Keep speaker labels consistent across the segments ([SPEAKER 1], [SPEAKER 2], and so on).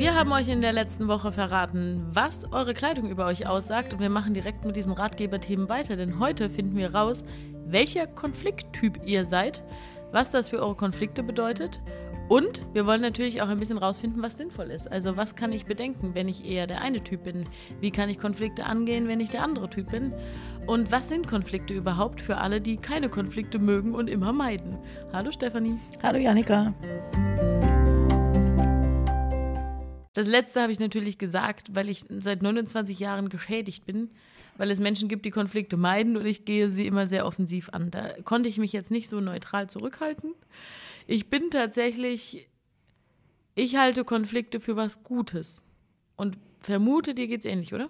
[SPEAKER 1] Wir haben euch in der letzten Woche verraten, was eure Kleidung über euch aussagt und wir machen direkt mit diesen Ratgeberthemen weiter, denn heute finden wir raus, welcher Konflikttyp ihr seid, was das für eure Konflikte bedeutet und wir wollen natürlich auch ein bisschen rausfinden, was sinnvoll ist. Also was kann ich bedenken, wenn ich eher der eine Typ bin? Wie kann ich Konflikte angehen, wenn ich der andere Typ bin? Und was sind Konflikte überhaupt für alle, die keine Konflikte mögen und immer meiden? Hallo Stefanie.
[SPEAKER 2] Hallo Janika.
[SPEAKER 1] Das letzte habe ich natürlich gesagt, weil ich seit 29 Jahren geschädigt bin, weil es Menschen gibt, die Konflikte meiden und ich gehe sie immer sehr offensiv an. Da konnte ich mich jetzt nicht so neutral zurückhalten. Ich bin tatsächlich, ich halte Konflikte für was Gutes und vermute, dir geht es ähnlich, oder?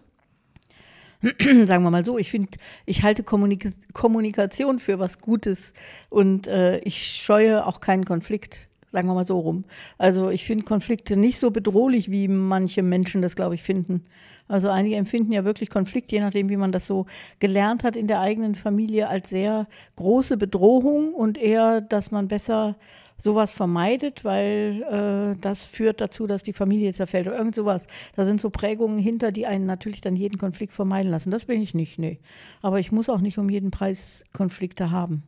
[SPEAKER 2] Sagen wir mal so, ich finde, ich halte Kommunik Kommunikation für was Gutes und äh, ich scheue auch keinen Konflikt sagen wir mal so rum. Also ich finde Konflikte nicht so bedrohlich, wie manche Menschen das, glaube ich, finden. Also einige empfinden ja wirklich Konflikt, je nachdem, wie man das so gelernt hat in der eigenen Familie, als sehr große Bedrohung und eher, dass man besser sowas vermeidet, weil äh, das führt dazu, dass die Familie zerfällt oder irgend sowas. Da sind so Prägungen hinter, die einen natürlich dann jeden Konflikt vermeiden lassen. Das bin ich nicht, nee. Aber ich muss auch nicht um jeden Preis Konflikte haben.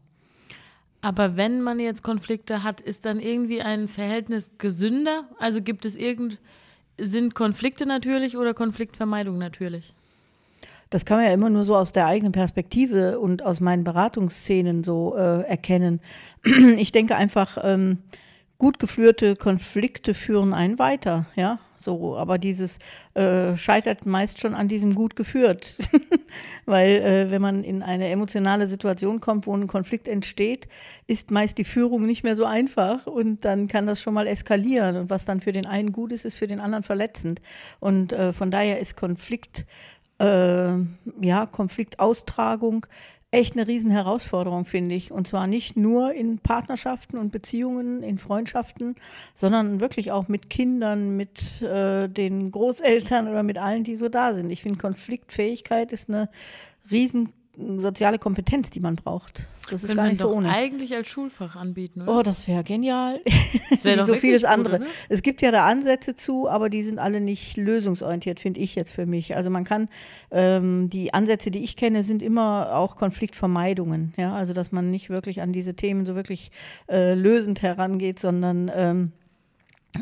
[SPEAKER 1] Aber wenn man jetzt Konflikte hat, ist dann irgendwie ein Verhältnis gesünder? Also gibt es irgend, sind Konflikte natürlich oder Konfliktvermeidung natürlich?
[SPEAKER 2] Das kann man ja immer nur so aus der eigenen Perspektive und aus meinen Beratungsszenen so äh, erkennen. Ich denke einfach, ähm, gut geführte Konflikte führen einen weiter, ja. So, aber dieses äh, scheitert meist schon an diesem gut geführt. Weil äh, wenn man in eine emotionale Situation kommt, wo ein Konflikt entsteht, ist meist die Führung nicht mehr so einfach und dann kann das schon mal eskalieren. Und was dann für den einen gut ist, ist für den anderen verletzend. Und äh, von daher ist Konflikt, äh, ja, Konfliktaustragung echt eine riesen Herausforderung, finde ich. Und zwar nicht nur in Partnerschaften und Beziehungen, in Freundschaften, sondern wirklich auch mit Kindern, mit äh, den Großeltern oder mit allen, die so da sind. Ich finde, Konfliktfähigkeit ist eine riesen soziale Kompetenz, die man braucht.
[SPEAKER 1] Das ist gar nicht so ohne. eigentlich als Schulfach anbieten, oder?
[SPEAKER 2] Oh, das wäre genial. Das wär so vieles gut, andere. Oder? Es gibt ja da Ansätze zu, aber die sind alle nicht lösungsorientiert, finde ich jetzt für mich. Also man kann, ähm, die Ansätze, die ich kenne, sind immer auch Konfliktvermeidungen. Ja, also dass man nicht wirklich an diese Themen so wirklich äh, lösend herangeht, sondern ähm,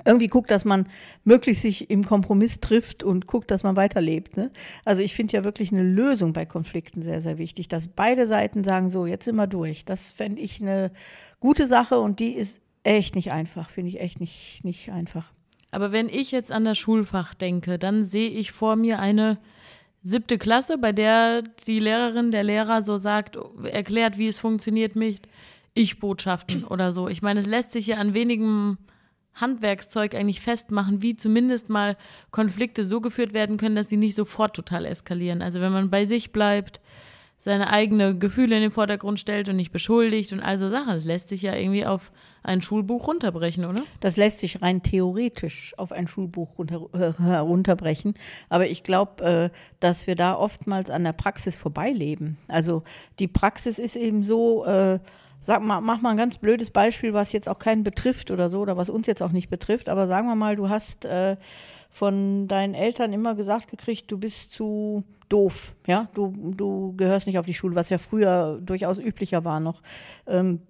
[SPEAKER 2] irgendwie guckt, dass man möglichst sich im Kompromiss trifft und guckt, dass man weiterlebt. Ne? Also ich finde ja wirklich eine Lösung bei Konflikten sehr, sehr wichtig, dass beide Seiten sagen, so, jetzt sind wir durch. Das fände ich eine gute Sache und die ist echt nicht einfach, finde ich echt nicht, nicht einfach.
[SPEAKER 1] Aber wenn ich jetzt an das Schulfach denke, dann sehe ich vor mir eine siebte Klasse, bei der die Lehrerin, der Lehrer so sagt, erklärt, wie es funktioniert mit Ich-Botschaften oder so. Ich meine, es lässt sich ja an wenigen Handwerkszeug eigentlich festmachen, wie zumindest mal Konflikte so geführt werden können, dass die nicht sofort total eskalieren. Also wenn man bei sich bleibt, seine eigenen Gefühle in den Vordergrund stellt und nicht beschuldigt und all so Sachen. Das lässt sich ja irgendwie auf ein Schulbuch runterbrechen, oder?
[SPEAKER 2] Das lässt sich rein theoretisch auf ein Schulbuch äh, herunterbrechen. Aber ich glaube, äh, dass wir da oftmals an der Praxis vorbeileben. Also die Praxis ist eben so, äh, sag mal, mach mal ein ganz blödes Beispiel, was jetzt auch keinen betrifft oder so, oder was uns jetzt auch nicht betrifft, aber sagen wir mal, du hast äh, von deinen Eltern immer gesagt gekriegt, du bist zu doof, ja, du, du gehörst nicht auf die Schule, was ja früher durchaus üblicher war noch. Ähm,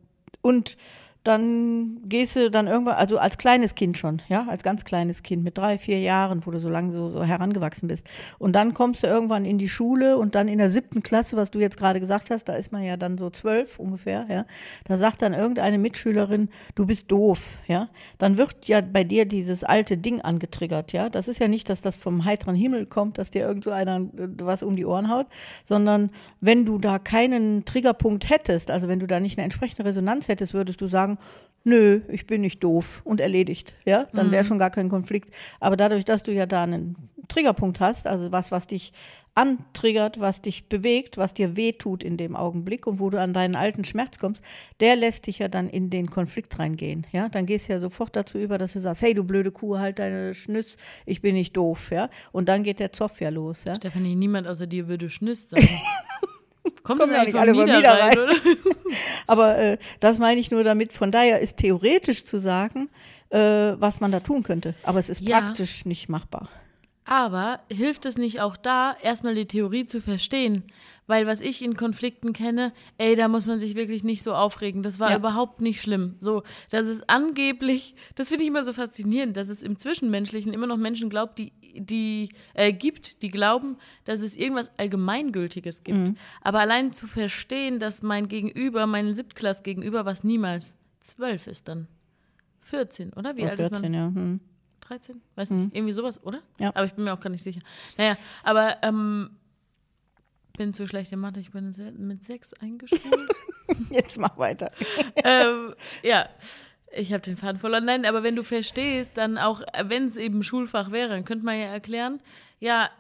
[SPEAKER 2] und dann gehst du dann irgendwann, also als kleines Kind schon, ja, als ganz kleines Kind mit drei, vier Jahren, wo du so lange so, so herangewachsen bist. Und dann kommst du irgendwann in die Schule und dann in der siebten Klasse, was du jetzt gerade gesagt hast, da ist man ja dann so zwölf ungefähr, ja, da sagt dann irgendeine Mitschülerin, du bist doof, ja. Dann wird ja bei dir dieses alte Ding angetriggert, ja. Das ist ja nicht, dass das vom heiteren Himmel kommt, dass dir irgend so einer äh, was um die Ohren haut, sondern wenn du da keinen Triggerpunkt hättest, also wenn du da nicht eine entsprechende Resonanz hättest, würdest du sagen, sagen, nö, ich bin nicht doof und erledigt. Ja, dann wäre mhm. schon gar kein Konflikt. Aber dadurch, dass du ja da einen Triggerpunkt hast, also was, was dich antriggert, was dich bewegt, was dir wehtut in dem Augenblick und wo du an deinen alten Schmerz kommst, der lässt dich ja dann in den Konflikt reingehen. Ja, dann gehst du ja sofort dazu über, dass du sagst, hey, du blöde Kuh, halt deine Schnüss, ich bin nicht doof. Ja, und dann geht der Zoff ja los. Ja?
[SPEAKER 1] Stefanie, niemand außer dir würde Schnüss sagen.
[SPEAKER 2] Kommt Kommen ja nicht alle von Niederrhein, oder? Aber äh, das meine ich nur damit. Von daher ist theoretisch zu sagen, äh, was man da tun könnte. Aber es ist
[SPEAKER 1] Ja.
[SPEAKER 2] praktisch nicht machbar.
[SPEAKER 1] Aber hilft es nicht auch da, erstmal die Theorie zu verstehen? Weil was ich in Konflikten kenne, ey, da muss man sich wirklich nicht so aufregen. Das war
[SPEAKER 2] Ja.
[SPEAKER 1] überhaupt nicht schlimm. So, das ist angeblich, das finde ich immer so faszinierend, dass es im Zwischenmenschlichen immer noch Menschen glaubt, die, die äh, gibt, die glauben, dass es irgendwas Allgemeingültiges gibt.
[SPEAKER 2] Mhm.
[SPEAKER 1] Aber allein zu verstehen, dass mein Gegenüber, mein Siebtklass gegenüber, was niemals zwölf ist dann. 14, oder? Wie
[SPEAKER 2] Oder
[SPEAKER 1] alt ist man?
[SPEAKER 2] 14, ja. Hm.
[SPEAKER 1] 13? Weiß nicht, irgendwie sowas, oder?
[SPEAKER 2] Ja.
[SPEAKER 1] Aber ich bin mir auch gar nicht sicher. Naja, aber ähm, bin zu schlecht in Mathe, ich bin mit sechs eingeschult.
[SPEAKER 2] Jetzt mach weiter.
[SPEAKER 1] ähm, ja, ich habe den Faden verloren. Nein, aber wenn du verstehst, dann auch, wenn es eben Schulfach wäre, dann könnte man ja erklären, ja,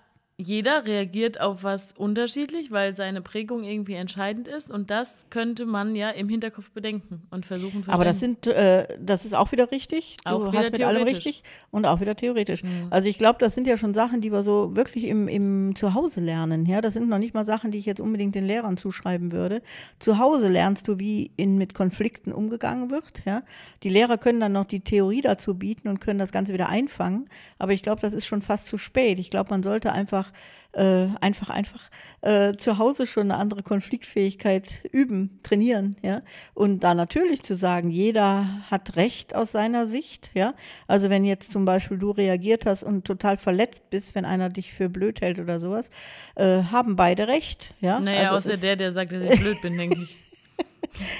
[SPEAKER 1] jeder reagiert auf was unterschiedlich, weil seine Prägung irgendwie entscheidend ist und das könnte man ja im Hinterkopf bedenken und versuchen
[SPEAKER 2] Aber das sind, äh, das ist auch wieder richtig. Du
[SPEAKER 1] Auch
[SPEAKER 2] hast mit allem richtig und auch wieder theoretisch. Also ich glaube, das sind ja schon Sachen, die wir so wirklich im, im Zuhause lernen. Ja, das sind noch nicht mal Sachen, die ich jetzt unbedingt den Lehrern zuschreiben würde. Zu Hause lernst du, wie in, mit Konflikten umgegangen wird. Ja, die Lehrer können dann noch die Theorie dazu bieten und können das Ganze wieder einfangen. Aber ich glaube, das ist schon fast zu spät. Ich glaube, man sollte einfach äh, einfach, einfach äh, zu Hause schon eine andere Konfliktfähigkeit üben, trainieren, ja. Und da natürlich zu sagen, jeder hat Recht aus seiner Sicht, ja. Also wenn jetzt zum Beispiel du reagiert hast und total verletzt bist, wenn einer dich für blöd hält oder sowas, äh, haben beide Recht, ja.
[SPEAKER 1] Naja,
[SPEAKER 2] Also
[SPEAKER 1] außer der, der sagt, dass ich blöd bin, denke ich.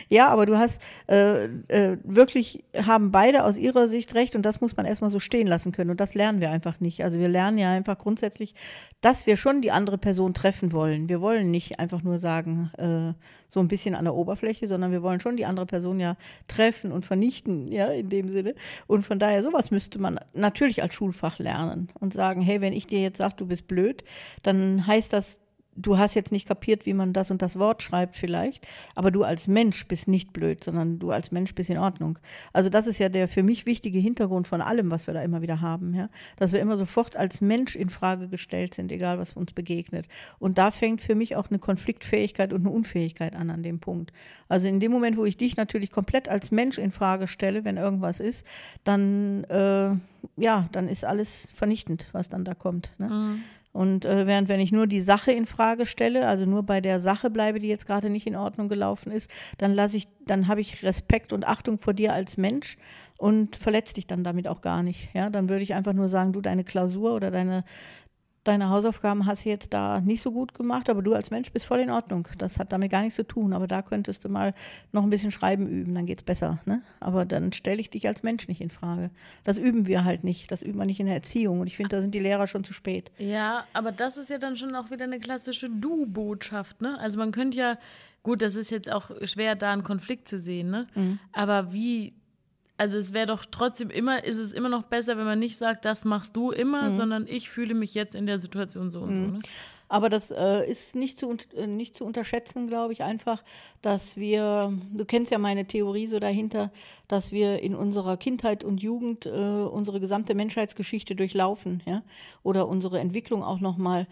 [SPEAKER 2] ja, aber du hast äh, äh, wirklich, haben beide aus ihrer Sicht recht und das muss man erstmal so stehen lassen können. Und das lernen wir einfach nicht. Also wir lernen ja einfach grundsätzlich, dass wir schon die andere Person treffen wollen. Wir wollen nicht einfach nur sagen, äh, so ein bisschen an der Oberfläche, sondern wir wollen schon die andere Person ja treffen und vernichten, ja, in dem Sinne. Und von daher, sowas müsste man natürlich als Schulfach lernen und sagen, hey, wenn ich dir jetzt sage, du bist blöd, dann heißt das, du hast jetzt nicht kapiert, wie man das und das Wort schreibt vielleicht, aber du als Mensch bist nicht blöd, sondern du als Mensch bist in Ordnung. Also das ist ja der für mich wichtige Hintergrund von allem, was wir da immer wieder haben, ja, dass wir immer sofort als Mensch in Frage gestellt sind, egal was uns begegnet. Und da fängt für mich auch eine Konfliktfähigkeit und eine Unfähigkeit an an dem Punkt. Also in dem Moment, wo ich dich natürlich komplett als Mensch in Frage stelle, wenn irgendwas ist, dann äh, ja, dann ist alles vernichtend, was dann da kommt. Ne? Und äh, während wenn ich nur die Sache in Frage stelle, also nur bei der Sache bleibe, die jetzt gerade nicht in Ordnung gelaufen ist, dann lasse ich, dann habe ich Respekt und Achtung vor dir als Mensch und verletze dich dann damit auch gar nicht. Ja, dann würde ich einfach nur sagen, du deine Klausur oder deine Deine Hausaufgaben hast du jetzt da nicht so gut gemacht, aber du als Mensch bist voll in Ordnung. Das hat damit gar nichts zu tun. Aber da könntest du mal noch ein bisschen Schreiben üben, dann geht's besser. Ne? Aber dann stelle ich dich als Mensch nicht in Frage. Das üben wir halt nicht. Das üben wir nicht in der Erziehung. Und ich finde, da sind die Lehrer schon zu spät.
[SPEAKER 1] Ja, aber das ist ja dann schon auch wieder eine klassische Du-Botschaft, ne? Also man könnte ja, gut, das ist jetzt auch schwer, da einen Konflikt zu sehen, ne? Aber wie, also es wäre doch trotzdem immer, ist es immer noch besser, wenn man nicht sagt, das machst du immer, sondern ich fühle mich jetzt in der Situation so und so, ne?
[SPEAKER 2] Aber das äh, ist nicht zu, äh, nicht zu unterschätzen, glaube ich, einfach, dass wir, du kennst ja meine Theorie so dahinter, dass wir in unserer Kindheit und Jugend äh, unsere gesamte Menschheitsgeschichte durchlaufen, ja, oder unsere Entwicklung auch nochmal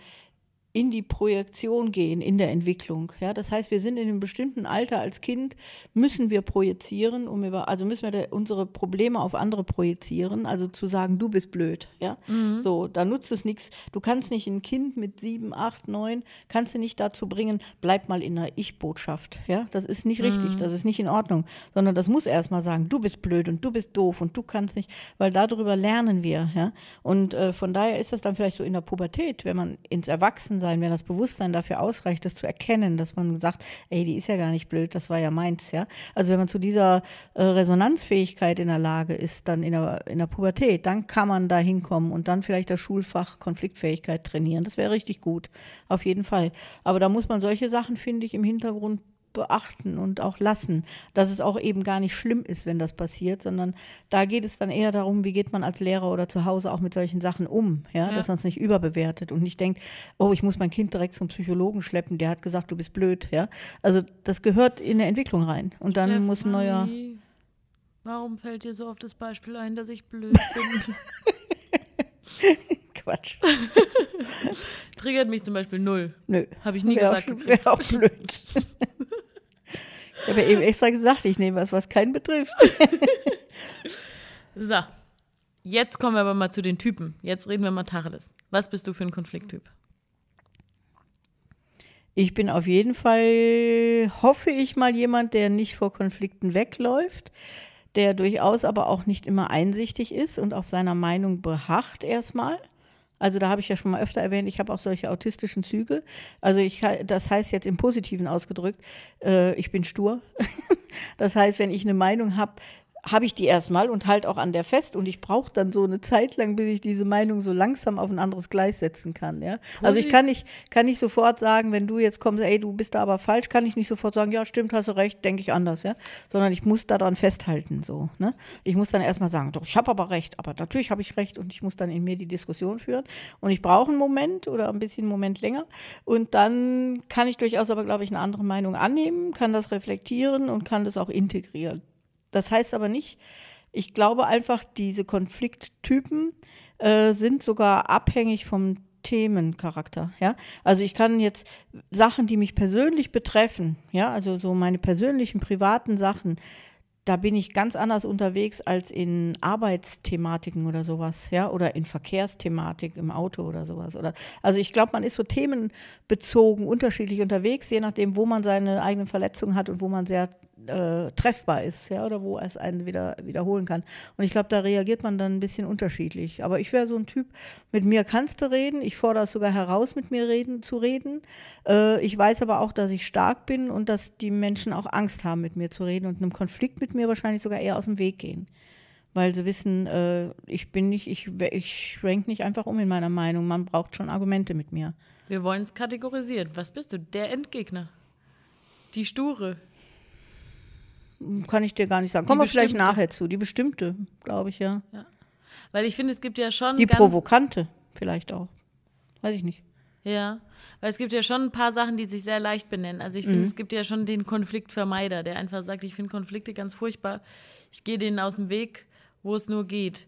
[SPEAKER 2] in die Projektion gehen in der Entwicklung. Ja, das heißt, wir sind in einem bestimmten Alter als Kind, müssen wir projizieren, um über, also müssen wir unsere Probleme auf andere projizieren, also zu sagen, du bist blöd. Ja, so, da nutzt es nichts. Du kannst nicht ein Kind mit sieben, acht, neun, kannst du nicht dazu bringen, bleib mal in einer Ich-Botschaft. Ja, das ist nicht richtig, das ist nicht in Ordnung, sondern das muss erstmal sagen, du bist blöd und du bist doof und du kannst nicht, weil darüber lernen wir. Ja, und äh, von daher ist das dann vielleicht so in der Pubertät, wenn man ins Erwachsensein, wenn das Bewusstsein dafür ausreicht, das zu erkennen, dass man sagt, ey, die ist ja gar nicht blöd, das war ja meins, ja. Also wenn man zu dieser äh, Resonanzfähigkeit in der Lage ist, dann in der, in der Pubertät, dann kann man da hinkommen und dann vielleicht das Schulfach Konfliktfähigkeit trainieren. Das wäre richtig gut, auf jeden Fall. Aber da muss man solche Sachen, finde ich, im Hintergrund beachten und auch lassen, dass es auch eben gar nicht schlimm ist, wenn das passiert, sondern da geht es dann eher darum, wie geht man als Lehrer oder zu Hause auch mit solchen Sachen um, ja,
[SPEAKER 1] Ja.
[SPEAKER 2] dass man es nicht überbewertet und nicht denkt, oh, ich muss mein Kind direkt zum Psychologen schleppen, der hat gesagt, du bist blöd, ja. Also das gehört in eine Entwicklung rein und dann muss ein neuer
[SPEAKER 1] Stefanie, Warum fällt dir so oft das Beispiel ein, dass ich blöd bin?
[SPEAKER 2] Quatsch.
[SPEAKER 1] Triggert mich zum Beispiel null.
[SPEAKER 2] Nö.
[SPEAKER 1] Habe ich nie
[SPEAKER 2] auch,
[SPEAKER 1] gesagt.
[SPEAKER 2] wär auch blöd. Ich habe ja eben extra gesagt, ich nehme was, was keinen betrifft.
[SPEAKER 1] So, jetzt kommen wir aber mal zu den Typen. Jetzt reden wir mal Tacheles. Was bist du für ein Konflikttyp?
[SPEAKER 2] Ich bin auf jeden Fall, hoffe ich mal, jemand, der nicht vor Konflikten wegläuft, der durchaus aber auch nicht immer einsichtig ist und auf seiner Meinung beharrt erstmal. Also da habe ich ja schon mal öfter erwähnt, ich habe auch solche autistischen Züge. Also ich, das heißt jetzt im Positiven ausgedrückt, äh, ich bin stur. das heißt, wenn ich eine Meinung habe, habe ich die erstmal und halt auch an der fest und ich brauche dann so eine Zeit lang, bis ich diese Meinung so langsam auf ein anderes Gleis setzen kann. Ja? Also ich kann nicht, kann nicht sofort sagen, wenn du jetzt kommst, ey, du bist da aber falsch, kann ich nicht sofort sagen, ja, stimmt, hast du recht, denke ich anders, ja. Sondern ich muss daran festhalten. so. Ne? Ich muss dann erstmal sagen, doch, ich habe aber recht, aber natürlich habe ich recht und ich muss dann in mir die Diskussion führen. Und ich brauche einen Moment oder ein bisschen einen Moment länger. Und dann kann ich durchaus aber, glaube ich, eine andere Meinung annehmen, kann das reflektieren und kann das auch integrieren. Das heißt aber nicht, ich glaube einfach, diese Konflikttypen äh, sind sogar abhängig vom Themencharakter, ja. Also ich kann jetzt Sachen, die mich persönlich betreffen, ja, also so meine persönlichen privaten Sachen, da bin ich ganz anders unterwegs als in Arbeitsthematiken oder sowas, ja, oder in Verkehrsthematik im Auto oder sowas. Oder also ich glaube, man ist so themenbezogen unterschiedlich unterwegs, je nachdem, wo man seine eigenen Verletzungen hat und wo man sehr äh, treffbar ist, ja, oder wo es einen wieder wiederholen kann. Und ich glaube, da reagiert man dann ein bisschen unterschiedlich. Aber ich wäre so ein Typ, mit mir kannst du reden, ich fordere es sogar heraus, mit mir reden, zu reden. Äh, ich weiß aber auch, dass ich stark bin und dass die Menschen auch Angst haben, mit mir zu reden und einem Konflikt mit mir wahrscheinlich sogar eher aus dem Weg gehen. Weil sie wissen, äh, ich bin nicht, ich, ich schwenke nicht einfach um in meiner Meinung. Man braucht schon Argumente mit mir.
[SPEAKER 1] Wir wollen es kategorisieren. Was bist du? Der Endgegner. Die Sture.
[SPEAKER 2] Kann ich dir gar nicht sagen. Kommen wir vielleicht nachher zu. Die bestimmte, glaube ich, ja. ja.
[SPEAKER 1] Weil ich finde, es gibt ja schon.
[SPEAKER 2] Die provokante, vielleicht auch. Weiß ich nicht.
[SPEAKER 1] Ja, weil es gibt ja schon ein paar Sachen, die sich sehr leicht benennen. Also ich finde, mhm. es gibt ja schon den Konfliktvermeider, der einfach sagt, ich finde Konflikte ganz furchtbar. Ich gehe denen aus dem Weg, wo es nur geht.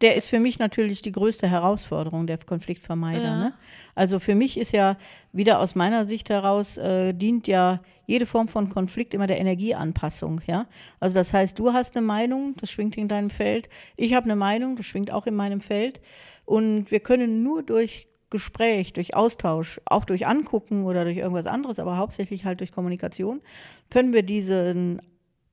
[SPEAKER 2] Der ist für mich natürlich die größte Herausforderung, der Konfliktvermeider. Ja. Ne? Also für mich ist ja wieder aus meiner Sicht heraus, äh, dient ja jede Form von Konflikt immer der Energieanpassung. Ja? Also das heißt, du hast eine Meinung, das schwingt in deinem Feld. Ich habe eine Meinung, das schwingt auch in meinem Feld. Und wir können nur durch Gespräch, durch Austausch, auch durch Angucken oder durch irgendwas anderes, aber hauptsächlich halt durch Kommunikation, können wir diesen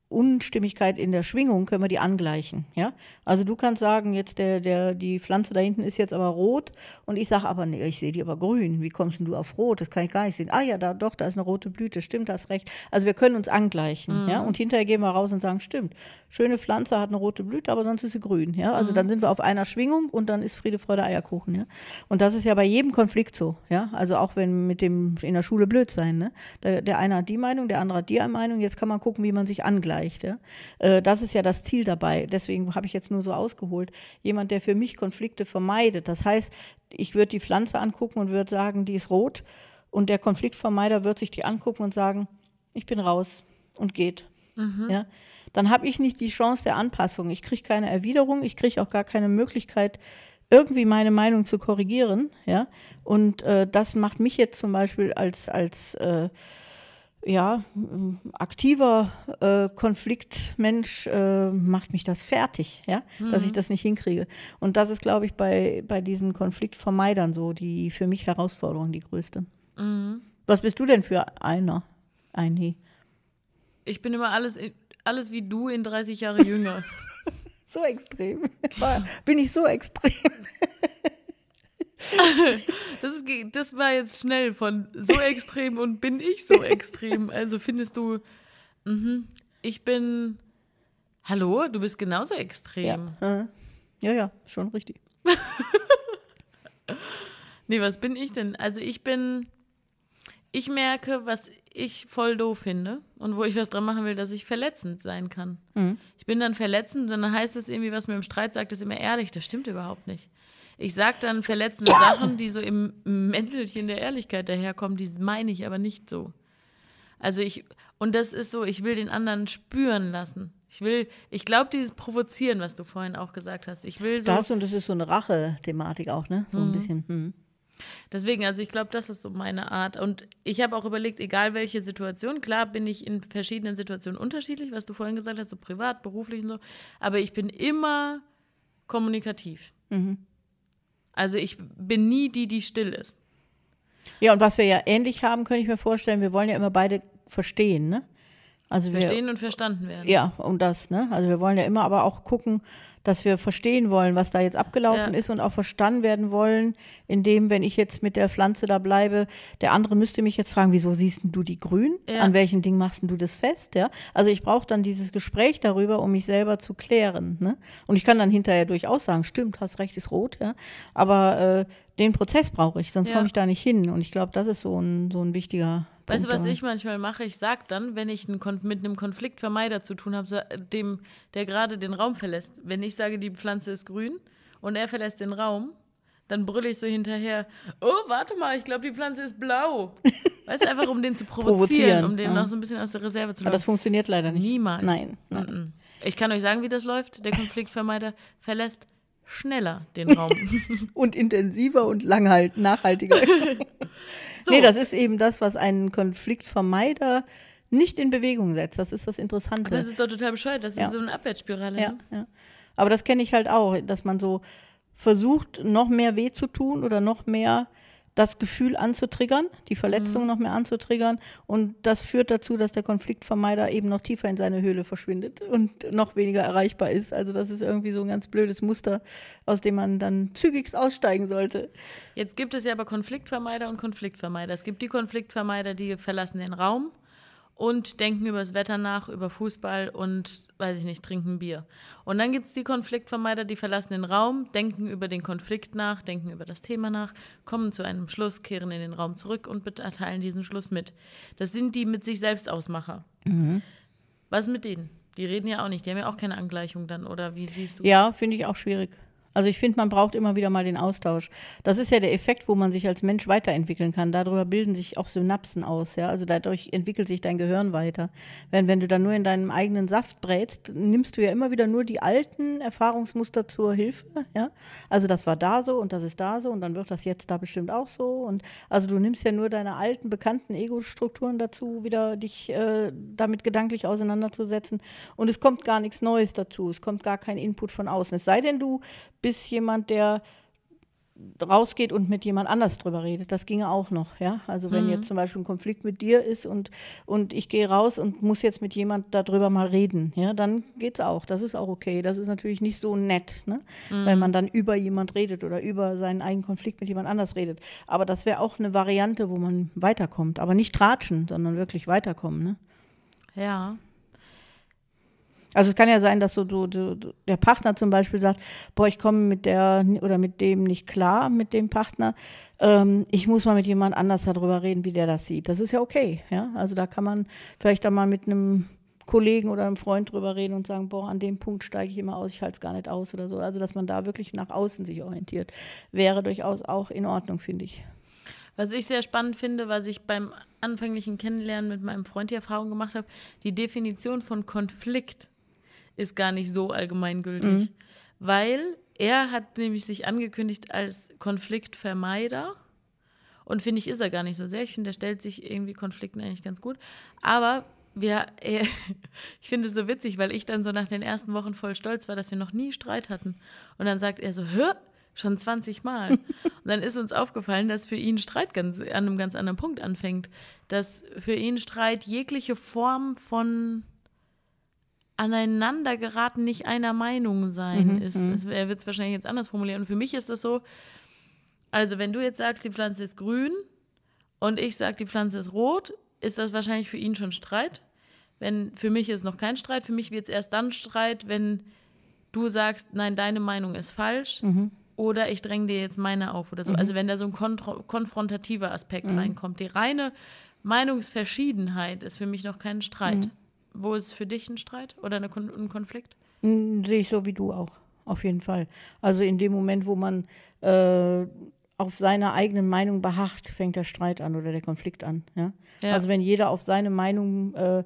[SPEAKER 2] Unstimmigkeit in der Schwingung können wir die angleichen. Ja? Also du kannst sagen, jetzt der, der, die Pflanze da hinten ist jetzt aber rot und ich sage aber, nee, ich sehe die aber grün. Wie kommst denn du auf rot? Das kann ich gar nicht sehen. Ah ja, da doch, da ist eine rote Blüte. Stimmt, hast recht. Also wir können uns angleichen. Mhm. Ja? Und hinterher gehen wir raus und sagen, stimmt, schöne Pflanze hat eine rote Blüte, aber sonst ist sie grün. Ja? Also mhm. dann sind wir auf einer Schwingung und dann ist Friede, Freude, Eierkuchen. Ja? Und das ist ja bei jedem Konflikt so. Ja? Also auch wenn mit dem in der Schule blöd sein. Ne? Der, der eine hat die Meinung, der andere hat die Meinung. Jetzt kann man gucken, wie man sich angleicht erreicht. Ja? Äh, das ist ja das Ziel dabei. Deswegen habe ich jetzt nur so ausgeholt. Jemand, der für mich Konflikte vermeidet. Das heißt, ich würde die Pflanze angucken und würde sagen, die ist rot. Und der Konfliktvermeider wird sich die angucken und sagen, ich bin raus und geht. Mhm. Ja? Dann habe ich nicht die Chance der Anpassung. Ich kriege keine Erwiderung, ich kriege auch gar keine Möglichkeit, irgendwie meine Meinung zu korrigieren. Ja? Und äh, das macht mich jetzt zum Beispiel als, als äh, ja, aktiver äh, Konfliktmensch äh, macht mich das fertig, ja, mhm. dass ich mhm. das nicht hinkriege. Und das ist, glaube ich, bei, bei diesen Konfliktvermeidern so die für mich Herausforderung, die größte. Mhm. Was bist du denn für einer? Ein
[SPEAKER 1] Ich bin immer alles, alles wie du in 30 Jahre jünger.
[SPEAKER 2] so extrem. Bin ich so extrem.
[SPEAKER 1] das, ist, das war jetzt schnell von so extrem und bin ich so extrem. Also findest du, mh, ich bin, hallo, du bist genauso extrem.
[SPEAKER 2] Ja, ja, ja schon richtig.
[SPEAKER 1] nee, was bin ich denn? Also ich bin, ich merke, was ich voll doof finde und wo ich was dran machen will, dass ich verletzend sein kann. Mhm. Ich bin dann verletzend, dann heißt es irgendwie, was mir im Streit sagt, ist immer ehrlich. Das stimmt überhaupt nicht ich sage dann verletzende Sachen, die so im Mäntelchen der Ehrlichkeit daherkommen, die meine ich aber nicht so. Also ich, und das ist so, ich will den anderen spüren lassen. Ich will, ich glaube, dieses Provozieren, was du vorhin auch gesagt hast. Ich will so.
[SPEAKER 2] Das und das ist so eine Rache-Thematik auch, ne? So mhm. ein bisschen. Hm.
[SPEAKER 1] Deswegen, also ich glaube, das ist so meine Art. Und ich habe auch überlegt, egal welche Situation, klar bin ich in verschiedenen Situationen unterschiedlich, was du vorhin gesagt hast, so privat, beruflich und so, aber ich bin immer kommunikativ.
[SPEAKER 2] Mhm.
[SPEAKER 1] Also ich bin nie die, die still ist.
[SPEAKER 2] Ja, und was wir ja ähnlich haben, könnte ich mir vorstellen, wir wollen ja immer beide verstehen, ne? Also wir,
[SPEAKER 1] Verstehen und verstanden werden.
[SPEAKER 2] Ja, und das, ne? Also wir wollen ja immer aber auch gucken, dass wir verstehen wollen, was da jetzt abgelaufen
[SPEAKER 1] Ja.
[SPEAKER 2] ist und auch verstanden werden wollen, indem, wenn ich jetzt mit der Pflanze da bleibe, der andere müsste mich jetzt fragen, wieso siehst du die grün?
[SPEAKER 1] Ja.
[SPEAKER 2] An welchem Ding machst du das fest? Ja? Also ich brauche dann dieses Gespräch darüber, um mich selber zu klären. Ne? Und ich kann dann hinterher durchaus sagen, stimmt, hast recht, ist rot, ja. Aber äh, den Prozess brauche ich, sonst
[SPEAKER 1] Ja.
[SPEAKER 2] komme ich da nicht hin. Und ich glaube, das ist so ein, so ein wichtiger
[SPEAKER 1] Weißt du, was ich manchmal mache? Ich sag dann, wenn ich einen mit einem Konfliktvermeider zu tun habe, sa- dem, der gerade den Raum verlässt, wenn ich sage, die Pflanze ist grün und er verlässt den Raum, dann brülle ich so hinterher, oh, warte mal, ich glaube, die Pflanze ist blau. Weißt du, einfach um den zu provozieren,
[SPEAKER 2] Provozieren,
[SPEAKER 1] um den
[SPEAKER 2] ja.
[SPEAKER 1] noch so ein bisschen aus der Reserve zu
[SPEAKER 2] Aber das funktioniert leider nicht.
[SPEAKER 1] Niemals.
[SPEAKER 2] Nein. nein.
[SPEAKER 1] Ich kann euch sagen, wie das läuft. Der Konfliktvermeider verlässt schneller den Raum.
[SPEAKER 2] Und intensiver und langhalt, nachhaltiger.
[SPEAKER 1] So.
[SPEAKER 2] Nee, das ist eben das, was einen Konfliktvermeider nicht in Bewegung setzt. Das ist das Interessante.
[SPEAKER 1] das ist doch total bescheuert. Das
[SPEAKER 2] Ja.
[SPEAKER 1] ist so eine Abwärtsspirale.
[SPEAKER 2] ja,
[SPEAKER 1] ne?
[SPEAKER 2] ja. Aber das kenne ich halt auch, dass man so versucht, noch mehr weh zu tun oder noch mehr das Gefühl anzutriggern, die Verletzung noch mehr anzutriggern. Und das führt dazu, dass der Konfliktvermeider eben noch tiefer in seine Höhle verschwindet und noch weniger erreichbar ist. Also das ist irgendwie so ein ganz blödes Muster, aus dem man dann zügigst aussteigen sollte.
[SPEAKER 1] Jetzt gibt es ja aber Konfliktvermeider und Konfliktvermeider. Es gibt die Konfliktvermeider, die verlassen den Raum und denken über das Wetter nach, über Fußball und, weiß ich nicht, trinken Bier. Und dann gibt es die Konfliktvermeider, die verlassen den Raum, denken über den Konflikt nach, denken über das Thema nach, kommen zu einem Schluss, kehren in den Raum zurück und erteilen diesen Schluss mit. Das sind die mit sich selbst Ausmacher. Was mit denen? Die reden ja auch nicht, die haben ja auch keine Angleichung dann, oder wie siehst du?
[SPEAKER 2] Ja, finde ich auch schwierig. Also ich finde, man braucht immer wieder mal den Austausch. Das ist ja der Effekt, wo man sich als Mensch weiterentwickeln kann. Darüber bilden sich auch Synapsen aus, ja. Also dadurch entwickelt sich dein Gehirn weiter. Wenn, wenn du dann nur in deinem eigenen Saft brätst, nimmst du ja immer wieder nur die alten Erfahrungsmuster zur Hilfe, ja. Also das war da so und das ist da so und dann wird das jetzt da bestimmt auch so. Und also du nimmst ja nur deine alten, bekannten Ego-Strukturen dazu, wieder dich äh, damit gedanklich auseinanderzusetzen. Und es kommt gar nichts Neues dazu. Es kommt gar kein Input von außen. Es sei denn, du bist jemand, der rausgeht und mit jemand anders drüber redet. Das ginge auch noch, ja. Also wenn jetzt zum Beispiel ein Konflikt mit dir ist und, und ich gehe raus und muss jetzt mit jemand darüber mal reden, ja, dann geht's auch. Das ist auch okay. Das ist natürlich nicht so nett, ne? Wenn man dann über jemand redet oder über seinen eigenen Konflikt mit jemand anders redet. Aber das wäre auch eine Variante, wo man weiterkommt. Aber nicht tratschen, sondern wirklich weiterkommen, ne?
[SPEAKER 1] Ja.
[SPEAKER 2] Also es kann ja sein, dass so, so, so der Partner zum Beispiel sagt, boah, ich komme mit der oder mit dem nicht klar, mit dem Partner. Ähm, ich muss mal mit jemand anders darüber reden, wie der das sieht. Das ist ja okay, ja. Also da kann man vielleicht dann mal mit einem Kollegen oder einem Freund drüber reden und sagen, boah, an dem Punkt steige ich immer aus, ich halte es gar nicht aus oder so. Also dass man da wirklich nach außen sich orientiert, wäre durchaus auch in Ordnung, finde ich.
[SPEAKER 1] Was ich sehr spannend finde, was ich beim anfänglichen Kennenlernen mit meinem Freund die Erfahrung gemacht habe, die Definition von Konflikt ist gar nicht so allgemeingültig, weil er hat nämlich sich angekündigt als Konfliktvermeider und finde ich, ist er gar nicht so sehr. Ich finde, der stellt sich irgendwie Konflikten eigentlich ganz gut. Aber wir, er, ich finde es so witzig, weil ich dann so nach den ersten Wochen voll stolz war, dass wir noch nie Streit hatten. Und dann sagt er so, hä? Schon 20 Mal. Und dann ist uns aufgefallen, dass für ihn Streit ganz, an einem ganz anderen Punkt anfängt. Dass für ihn Streit jegliche Form von aneinandergeraten, nicht einer Meinung sein ist. Es, er wird es wahrscheinlich jetzt anders formulieren. Und für mich ist das so, also wenn du jetzt sagst, die Pflanze ist grün und ich sage, die Pflanze ist rot, ist das wahrscheinlich für ihn schon Streit. Wenn für mich ist noch kein Streit, für mich wird es erst dann Streit, wenn du sagst, nein, deine Meinung ist falsch oder ich dränge dir jetzt meine auf oder so. Also wenn da so ein konfrontativer Aspekt reinkommt. Die reine Meinungsverschiedenheit ist für mich noch kein Streit. Wo ist für dich ein Streit oder eine Kon ein Konflikt?
[SPEAKER 2] Mm, Sehe ich so wie du auch, auf jeden Fall. Also in dem Moment, wo man äh, auf seiner eigenen Meinung beharrt, fängt der Streit an oder der Konflikt an. Ja?
[SPEAKER 1] Ja.
[SPEAKER 2] Also wenn jeder auf seine Meinung, äh,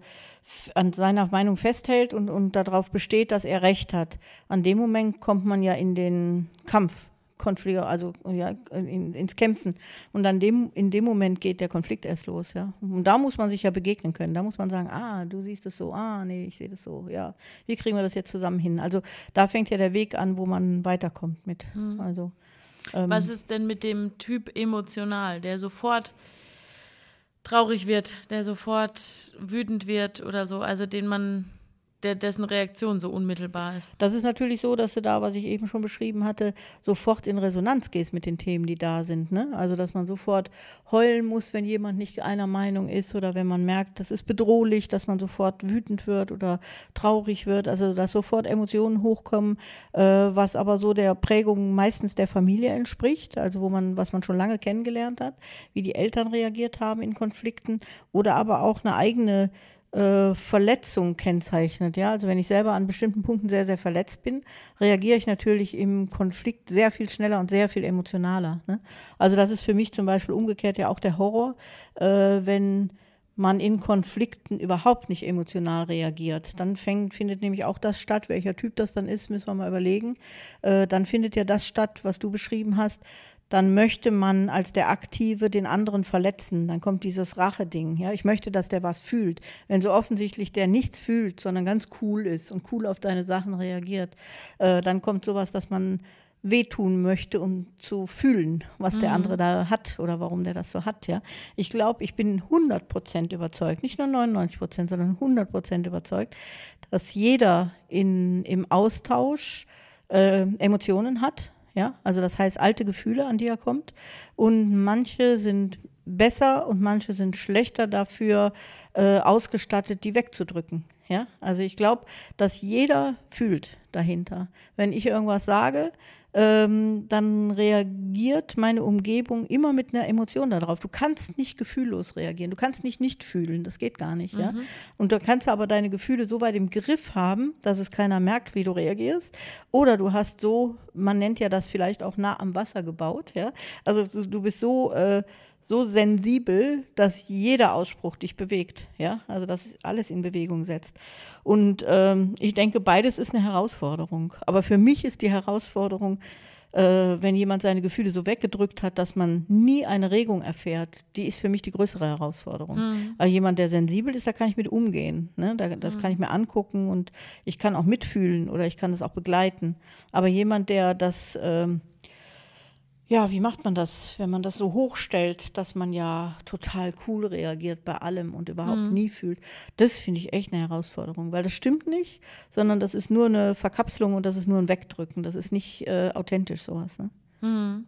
[SPEAKER 2] an seiner Meinung festhält und, und darauf besteht, dass er Recht hat, an dem Moment kommt man ja in den Kampf. Konflikt, also ja, in, ins Kämpfen. Und dann dem, in dem Moment geht der Konflikt erst los, ja. Und da muss man sich ja begegnen können. Da muss man sagen, ah, du siehst es so, ah, nee, ich sehe das so, ja. Wie kriegen wir das jetzt zusammen hin? Also da fängt ja der Weg an, wo man weiterkommt mit. Mhm. Also,
[SPEAKER 1] ähm, Was ist denn mit dem Typ emotional, der sofort traurig wird, der sofort wütend wird oder so, also den man der, dessen Reaktion so unmittelbar ist.
[SPEAKER 2] Das ist natürlich so, dass du da, was ich eben schon beschrieben hatte, sofort in Resonanz gehst mit den Themen, die da sind. Ne? Also, dass man sofort heulen muss, wenn jemand nicht einer Meinung ist oder wenn man merkt, das ist bedrohlich, dass man sofort wütend wird oder traurig wird. Also, dass sofort Emotionen hochkommen, äh, was aber so der Prägung meistens der Familie entspricht, also wo man, was man schon lange kennengelernt hat, wie die Eltern reagiert haben in Konflikten oder aber auch eine eigene äh, Verletzung kennzeichnet. Ja? Also wenn ich selber an bestimmten Punkten sehr, sehr verletzt bin, reagiere ich natürlich im Konflikt sehr viel schneller und sehr viel emotionaler. Ne? Also das ist für mich zum Beispiel umgekehrt ja auch der Horror, äh, wenn man in Konflikten überhaupt nicht emotional reagiert. Dann fängt, findet nämlich auch das statt, welcher Typ das dann ist, müssen wir mal überlegen. Äh, dann findet ja das statt, was du beschrieben hast, dann möchte man als der Aktive den anderen verletzen. Dann kommt dieses Rache-Ding. Ja? Ich möchte, dass der was fühlt. Wenn so offensichtlich der nichts fühlt, sondern ganz cool ist und cool auf deine Sachen reagiert, äh, dann kommt sowas, dass man wehtun möchte, um zu fühlen, was mhm. der andere da hat oder warum der das so hat. Ja, ich glaube, ich bin 100 Prozent überzeugt, nicht nur 99 Prozent, sondern 100 Prozent überzeugt, dass jeder in, im Austausch äh, Emotionen hat, ja, also das heißt alte Gefühle, an die er kommt. Und manche sind besser und manche sind schlechter dafür äh, ausgestattet, die wegzudrücken. Ja, also ich glaube, dass jeder fühlt dahinter. Wenn ich irgendwas sage, ähm, dann reagiert meine Umgebung immer mit einer Emotion darauf. Du kannst nicht gefühllos reagieren, du kannst nicht nicht fühlen, das geht gar nicht. Mhm. Ja? Und da kannst du aber deine Gefühle so weit im Griff haben, dass es keiner merkt, wie du reagierst. Oder du hast so, man nennt ja das vielleicht auch nah am Wasser gebaut. Ja? Also du bist so äh, so sensibel, dass jeder Ausspruch dich bewegt, ja, also dass alles in Bewegung setzt. Und ähm, ich denke, beides ist eine Herausforderung. Aber für mich ist die Herausforderung, äh, wenn jemand seine Gefühle so weggedrückt hat, dass man nie eine Regung erfährt, die ist für mich die größere Herausforderung. Mhm. Also jemand, der sensibel ist, da kann ich mit umgehen. Ne? Da, das mhm. kann ich mir angucken und ich kann auch mitfühlen oder ich kann das auch begleiten. Aber jemand, der das ähm, ja, wie macht man das, wenn man das so hochstellt, dass man ja total cool reagiert bei allem und überhaupt mhm. nie fühlt? Das finde ich echt eine Herausforderung, weil das stimmt nicht, sondern das ist nur eine Verkapselung und das ist nur ein Wegdrücken. Das ist nicht äh, authentisch sowas. Ne? Mhm.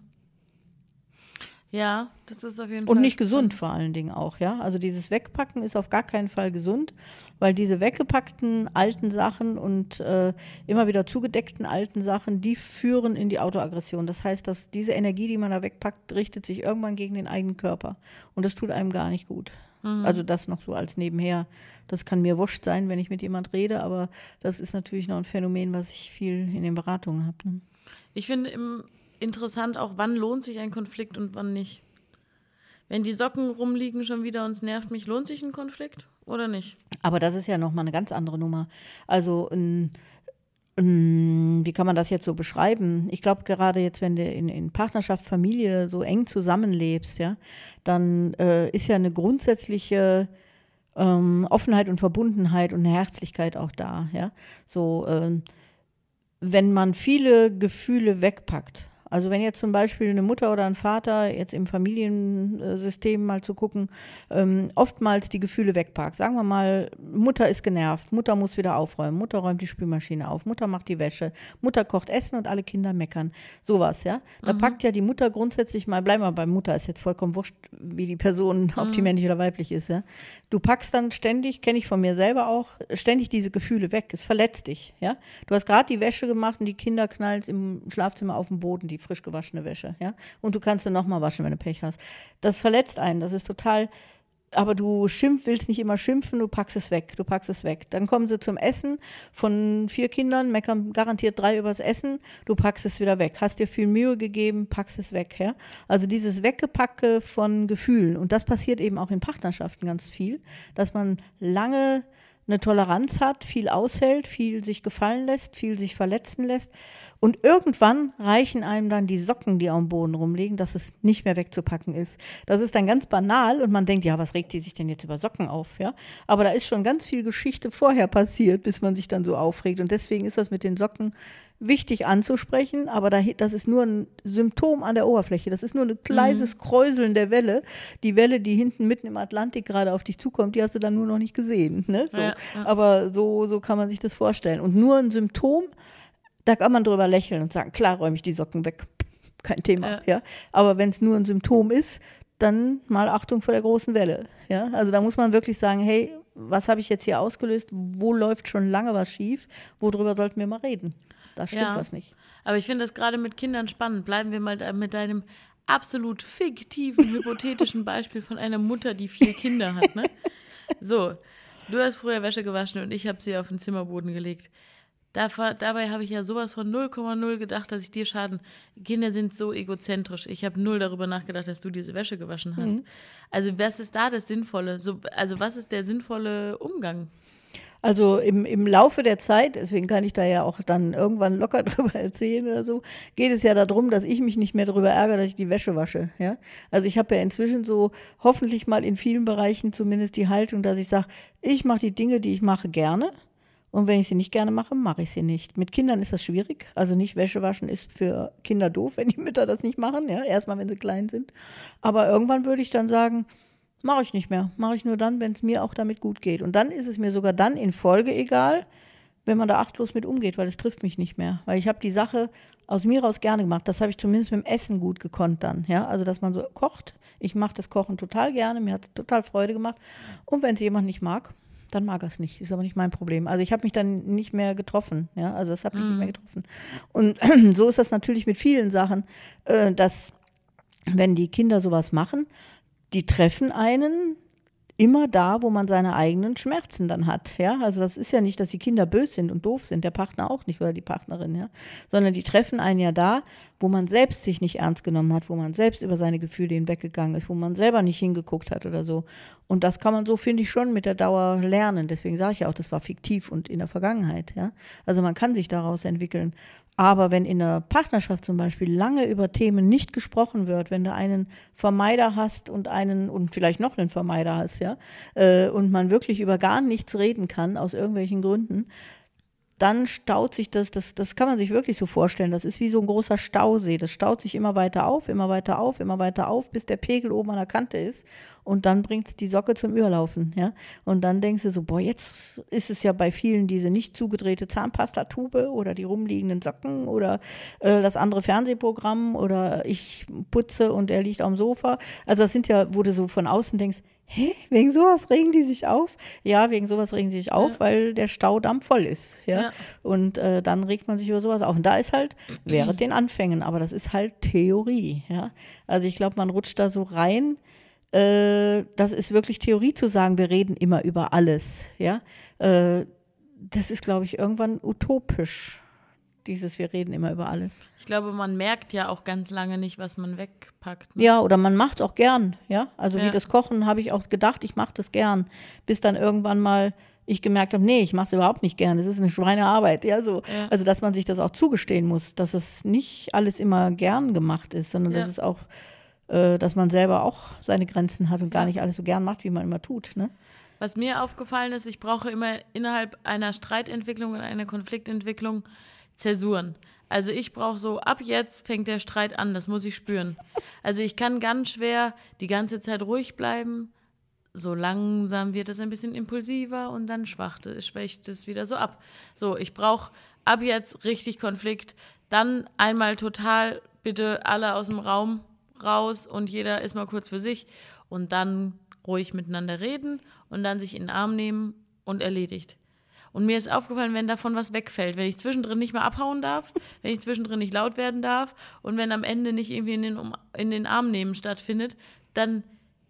[SPEAKER 1] Ja, das ist auf jeden
[SPEAKER 2] Fall. Und nicht gesund vor allen Dingen auch, ja. Also dieses Wegpacken ist auf gar keinen Fall gesund, weil diese weggepackten alten Sachen und äh, immer wieder zugedeckten alten Sachen, die führen in die Autoaggression. Das heißt, dass diese Energie, die man da wegpackt, richtet sich irgendwann gegen den eigenen Körper. Und das tut einem gar nicht gut. Mhm. Also das noch so als nebenher. Das kann mir wurscht sein, wenn ich mit jemand rede, aber das ist natürlich noch ein Phänomen, was ich viel in den Beratungen habe. Ne?
[SPEAKER 1] Ich finde im interessant auch, wann lohnt sich ein Konflikt und wann nicht. Wenn die Socken rumliegen schon wieder und es nervt mich, lohnt sich ein Konflikt oder nicht?
[SPEAKER 2] Aber das ist ja nochmal eine ganz andere Nummer. Also ein, wie kann man das jetzt so beschreiben? Ich glaube, gerade jetzt, wenn du in, in, Partnerschaft, Familie so eng zusammenlebst, ja, dann äh, ist ja eine grundsätzliche ähm, Offenheit und Verbundenheit und eine Herzlichkeit auch da, ja. So, äh, wenn man viele Gefühle wegpackt, also wenn jetzt zum Beispiel eine Mutter oder ein Vater jetzt im Familiensystem mal zu gucken, ähm, oftmals die Gefühle wegpackt. Sagen wir mal, Mutter ist genervt, Mutter muss wieder aufräumen, Mutter räumt die Spülmaschine auf, Mutter macht die Wäsche, Mutter kocht Essen und alle Kinder meckern. Sowas, ja. Da mhm. packt ja die Mutter grundsätzlich mal, bleib mal bei Mutter, ist jetzt vollkommen wurscht, wie die Person, mhm. ob die männlich oder weiblich ist, ja. Du packst dann ständig, kenne ich von mir selber auch, ständig diese Gefühle weg. Es verletzt dich, ja. Du hast gerade die Wäsche gemacht und die Kinder knallen im Schlafzimmer auf den Boden, die frisch gewaschene Wäsche, ja. Und du kannst sie nochmal waschen, wenn du Pech hast. Das verletzt einen, das ist total, aber du schimpf, willst nicht immer schimpfen, du packst es weg, du packst es weg. Dann kommen sie zum Essen von vier Kindern, meckern garantiert drei übers Essen, du packst es wieder weg. Hast dir viel Mühe gegeben, packst es weg, ja. Also dieses Weggepacke von Gefühlen und das passiert eben auch in Partnerschaften ganz viel, dass man lange eine Toleranz hat, viel aushält, viel sich gefallen lässt, viel sich verletzen lässt. Und irgendwann reichen einem dann die Socken, die am Boden rumliegen, dass es nicht mehr wegzupacken ist. Das ist dann ganz banal und man denkt, ja, was regt die sich denn jetzt über Socken auf? Ja? Aber da ist schon ganz viel Geschichte vorher passiert, bis man sich dann so aufregt. Und deswegen ist das mit den Socken wichtig anzusprechen, aber da, das ist nur ein Symptom an der Oberfläche. Das ist nur ein kleines mhm. Kräuseln der Welle. Die Welle, die hinten mitten im Atlantik gerade auf dich zukommt, die hast du dann nur noch nicht gesehen. Ne? So. Ja, ja. Aber so, so kann man sich das vorstellen. Und nur ein Symptom, da kann man drüber lächeln und sagen, klar räume ich die Socken weg. Kein Thema. Ja. ja? Aber wenn es nur ein Symptom ist, dann mal Achtung vor der großen Welle. Ja? Also da muss man wirklich sagen, hey, was habe ich jetzt hier ausgelöst? Wo läuft schon lange was schief? Worüber sollten wir mal reden? Da stimmt ja. was nicht.
[SPEAKER 1] Aber ich finde das gerade mit Kindern spannend. Bleiben wir mal mit deinem absolut fiktiven, hypothetischen Beispiel von einer Mutter, die vier Kinder hat. Ne? So, du hast früher Wäsche gewaschen und ich habe sie auf den Zimmerboden gelegt. dabei habe ich ja sowas von 0,0 gedacht, dass ich dir schaden. Kinder sind so egozentrisch. Ich habe null darüber nachgedacht, dass du diese Wäsche gewaschen hast. Mhm. Also, was ist da das Sinnvolle? So, also, was ist der sinnvolle Umgang?
[SPEAKER 2] Also im, im Laufe der Zeit, deswegen kann ich da ja auch dann irgendwann locker drüber erzählen oder so, geht es ja darum, dass ich mich nicht mehr darüber ärgere, dass ich die Wäsche wasche. Ja? Also ich habe ja inzwischen so hoffentlich mal in vielen Bereichen zumindest die Haltung, dass ich sage, ich mache die Dinge, die ich mache, gerne. Und wenn ich sie nicht gerne mache, mache ich sie nicht. Mit Kindern ist das schwierig. Also nicht Wäsche waschen ist für Kinder doof, wenn die Mütter das nicht machen. Ja? Erstmal, wenn sie klein sind. Aber irgendwann würde ich dann sagen, Mache ich nicht mehr. Mache ich nur dann, wenn es mir auch damit gut geht. Und dann ist es mir sogar dann in Folge egal, wenn man da achtlos mit umgeht, weil es trifft mich nicht mehr. Weil ich habe die Sache aus mir raus gerne gemacht. Das habe ich zumindest mit dem Essen gut gekonnt dann. Ja? Also, dass man so kocht. Ich mache das Kochen total gerne. Mir hat es total Freude gemacht. Und wenn es jemand nicht mag, dann mag er es nicht. Ist aber nicht mein Problem. Also ich habe mich dann nicht mehr getroffen. Ja? Also das hat mich mm. nicht mehr mhm. getroffen. Und so ist das natürlich mit vielen Sachen, äh, dass wenn die Kinder sowas machen, die treffen einen immer da, wo man seine eigenen Schmerzen dann hat. Ja, also das ist ja nicht, dass die Kinder böse sind und doof sind, der Partner auch nicht oder die Partnerin, ja, sondern die treffen einen ja da, wo man selbst sich nicht ernst genommen hat, wo man selbst über seine Gefühle hinweggegangen ist, wo man selber nicht hingeguckt hat oder so. Und das kann man so, finde ich, schon mit der Dauer lernen. Deswegen sage ich ja auch, das war fiktiv und in der Vergangenheit, ja. Also man kann sich daraus entwickeln. Aber wenn in der Partnerschaft zum Beispiel lange über Themen nicht gesprochen wird, wenn du einen Vermeider hast und einen und vielleicht noch einen Vermeider hast, ja, äh, und man wirklich über gar nichts reden kann aus irgendwelchen Gründen, dann staut sich das, das, das kann man sich wirklich so vorstellen. Das ist wie so ein großer Stausee. Das staut sich immer weiter auf, immer weiter auf, immer weiter auf, bis der Pegel oben an der Kante ist. Und dann bringt die Socke zum Überlaufen. Ja? Und dann denkst du so, boah, jetzt ist es ja bei vielen diese nicht zugedrehte Zahnpastatube oder die rumliegenden Socken oder äh, das andere Fernsehprogramm oder ich putze und er liegt am Sofa. Also das sind ja, wo du so von außen denkst, hä, wegen sowas regen die sich auf? Ja, wegen sowas regen sie sich auf, ja. weil der Staudamm voll ist. Ja. ja. Und äh, dann regt man sich über sowas auf. Und da ist halt, während den Anfängen, aber das ist halt Theorie. Ja. Also ich glaube, man rutscht da so rein. Äh, das ist wirklich Theorie zu sagen, wir reden immer über alles. Ja. Äh, das ist, glaube ich, irgendwann utopisch dieses, wir reden immer über alles.
[SPEAKER 1] Ich glaube, man merkt ja auch ganz lange nicht, was man wegpackt. Ne?
[SPEAKER 2] Ja, oder man macht es auch gern, ja. Also ja. wie das Kochen habe ich auch gedacht, ich mache das gern. Bis dann irgendwann mal ich gemerkt habe, nee, ich mache es überhaupt nicht gern. Das ist eine Schweinearbeit, ja so. Ja. Also dass man sich das auch zugestehen muss, dass es nicht alles immer gern gemacht ist, sondern ja. dass es auch, äh, dass man selber auch seine Grenzen hat und gar nicht alles so gern macht, wie man immer tut. Ne?
[SPEAKER 1] Was mir aufgefallen ist, ich brauche immer innerhalb einer Streitentwicklung und einer Konfliktentwicklung Zäsuren. Also ich brauche so, ab jetzt fängt der Streit an, das muss ich spüren. Also ich kann ganz schwer die ganze Zeit ruhig bleiben. So langsam wird es ein bisschen impulsiver und dann schwacht, schwächt es wieder so ab. So, ich brauche ab jetzt richtig Konflikt. Dann einmal total bitte alle aus dem Raum raus und jeder ist mal kurz für sich und dann ruhig miteinander reden und dann sich in den Arm nehmen und erledigt. Und mir ist aufgefallen, wenn davon was wegfällt, wenn ich zwischendrin nicht mehr abhauen darf, wenn ich zwischendrin nicht laut werden darf und wenn am Ende nicht irgendwie in den, um, in den Arm nehmen stattfindet, dann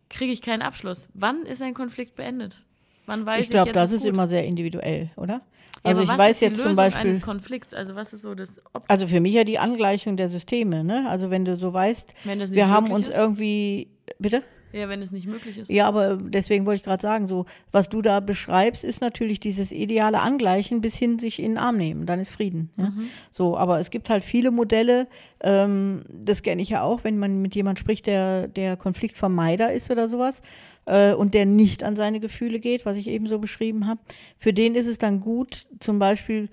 [SPEAKER 1] kriege ich keinen Abschluss. Wann ist ein Konflikt beendet? Wann weiß
[SPEAKER 2] ich glaube, das ist, ist immer sehr individuell, oder?
[SPEAKER 1] Also ja, ich weiß jetzt zum Beispiel eines Konflikts, also was ist so das
[SPEAKER 2] Ob Also für mich ja die Angleichung der Systeme, ne? Also wenn du so weißt, wir haben uns ist? irgendwie bitte
[SPEAKER 1] Ja, wenn es nicht möglich ist.
[SPEAKER 2] Ja, aber deswegen wollte ich gerade sagen, so, was du da beschreibst, ist natürlich dieses ideale Angleichen bis hin sich in den Arm nehmen. Dann ist Frieden. Ja?
[SPEAKER 1] Mhm.
[SPEAKER 2] So, aber es gibt halt viele Modelle, ähm, das kenne ich ja auch, wenn man mit jemandem spricht, der, der Konfliktvermeider ist oder sowas äh, und der nicht an seine Gefühle geht, was ich eben so beschrieben habe. Für den ist es dann gut, zum Beispiel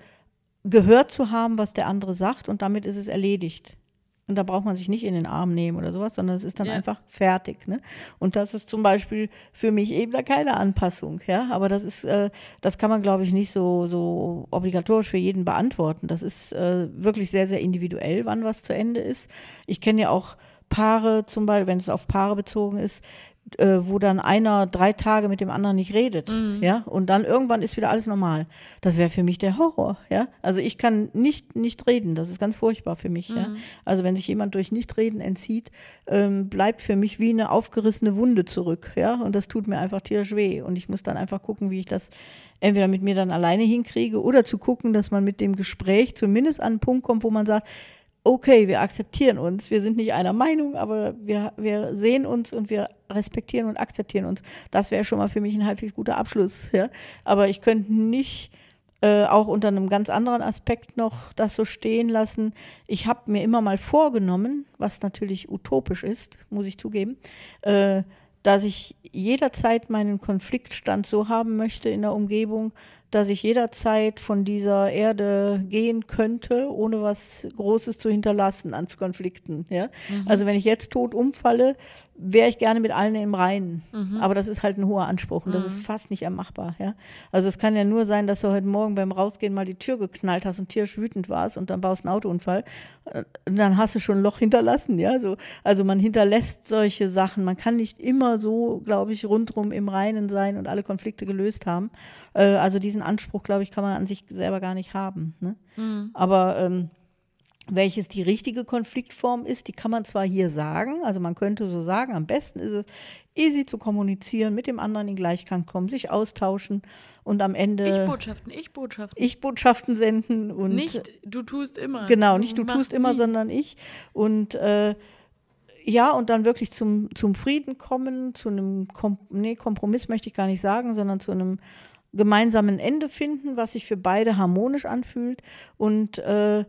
[SPEAKER 2] gehört zu haben, was der andere sagt und damit ist es erledigt. Und da braucht man sich nicht in den Arm nehmen oder sowas, sondern es ist dann
[SPEAKER 1] Ja.
[SPEAKER 2] einfach fertig. Ne? Und das ist zum Beispiel für mich eben da keine Anpassung. Ja? Aber das ist, äh, das kann man, glaube ich, nicht so, so obligatorisch für jeden beantworten. Das ist äh, wirklich sehr, sehr individuell, wann was zu Ende ist. Ich kenne ja auch Paare, zum Beispiel, wenn es auf Paare bezogen ist, äh, wo dann einer drei Tage mit dem anderen nicht redet, ja, und dann irgendwann ist wieder alles normal. Das wäre für mich der Horror, ja. Also ich kann nicht nicht reden, das ist ganz furchtbar für mich, ja. Also wenn sich jemand durch Nichtreden entzieht, ähm, bleibt für mich wie eine aufgerissene Wunde zurück, ja, und das tut mir einfach tierisch weh und ich muss dann einfach gucken, wie ich das entweder mit mir dann alleine hinkriege oder zu gucken, dass man mit dem Gespräch zumindest an einen Punkt kommt, wo man sagt, okay, wir akzeptieren uns, wir sind nicht einer Meinung, aber wir, wir sehen uns und wir respektieren und akzeptieren uns. Das wäre schon mal für mich ein halbwegs guter Abschluss. Ja? Aber ich könnte nicht äh, auch unter einem ganz anderen Aspekt noch das so stehen lassen. Ich habe mir immer mal vorgenommen, was natürlich utopisch ist, muss ich zugeben, äh, dass ich jederzeit meinen Konfliktstand so haben möchte in der Umgebung, dass ich jederzeit von dieser Erde gehen könnte, ohne was Großes zu hinterlassen an Konflikten. Ja? Also wenn ich jetzt tot umfalle, wäre ich gerne mit allen im Reinen. Aber das ist halt ein hoher Anspruch und das ist fast nicht ermachbar. Ja? Also es kann ja nur sein, dass du heute Morgen beim Rausgehen mal die Tür geknallt hast und tierisch wütend warst und dann baust einen Autounfall. Äh, Und dann hast du schon ein Loch hinterlassen. Ja? So, also man hinterlässt solche Sachen. Man kann nicht immer so, glaube ich, rundrum im Reinen sein und alle Konflikte gelöst haben. Äh, also diesen Anspruch, glaube ich, kann man an sich selber gar nicht haben. Ne? Aber ähm, welches die richtige Konfliktform ist, die kann man zwar hier sagen, also man könnte so sagen, am besten ist es, easy zu kommunizieren, mit dem anderen in Gleichklang kommen, sich austauschen und am Ende
[SPEAKER 1] Ich-Botschaften, Ich-Botschaften.
[SPEAKER 2] Ich-Botschaften senden und
[SPEAKER 1] Nicht, du tust immer.
[SPEAKER 2] Genau, nicht du
[SPEAKER 1] machst
[SPEAKER 2] tust immer,
[SPEAKER 1] nie.
[SPEAKER 2] sondern ich. Und äh, ja, und dann wirklich zum, zum Frieden kommen, zu einem Kom nee, Kompromiss möchte ich gar nicht sagen, sondern zu einem gemeinsamen Ende finden, was sich für beide harmonisch anfühlt. Und äh,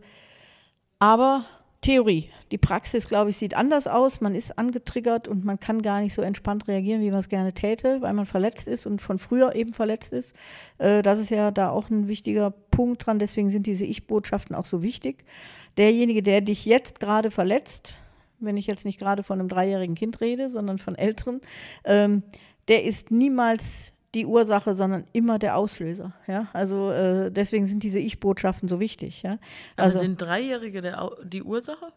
[SPEAKER 2] aber Theorie. Die Praxis, glaube ich, sieht anders aus. Man ist angetriggert und man kann gar nicht so entspannt reagieren, wie man es gerne täte, weil man verletzt ist und von früher eben verletzt ist. Äh, das ist ja da auch ein wichtiger Punkt dran. Deswegen sind diese Ich-Botschaften auch so wichtig. Derjenige, der dich jetzt gerade verletzt, wenn ich jetzt nicht gerade von einem dreijährigen Kind rede, sondern von Älteren, ähm, der ist niemals die Ursache, sondern immer der Auslöser. Ja? Also äh, deswegen sind diese Ich-Botschaften so wichtig. Ja?
[SPEAKER 1] Aber
[SPEAKER 2] Also
[SPEAKER 1] sind Dreijährige der, die Ursache?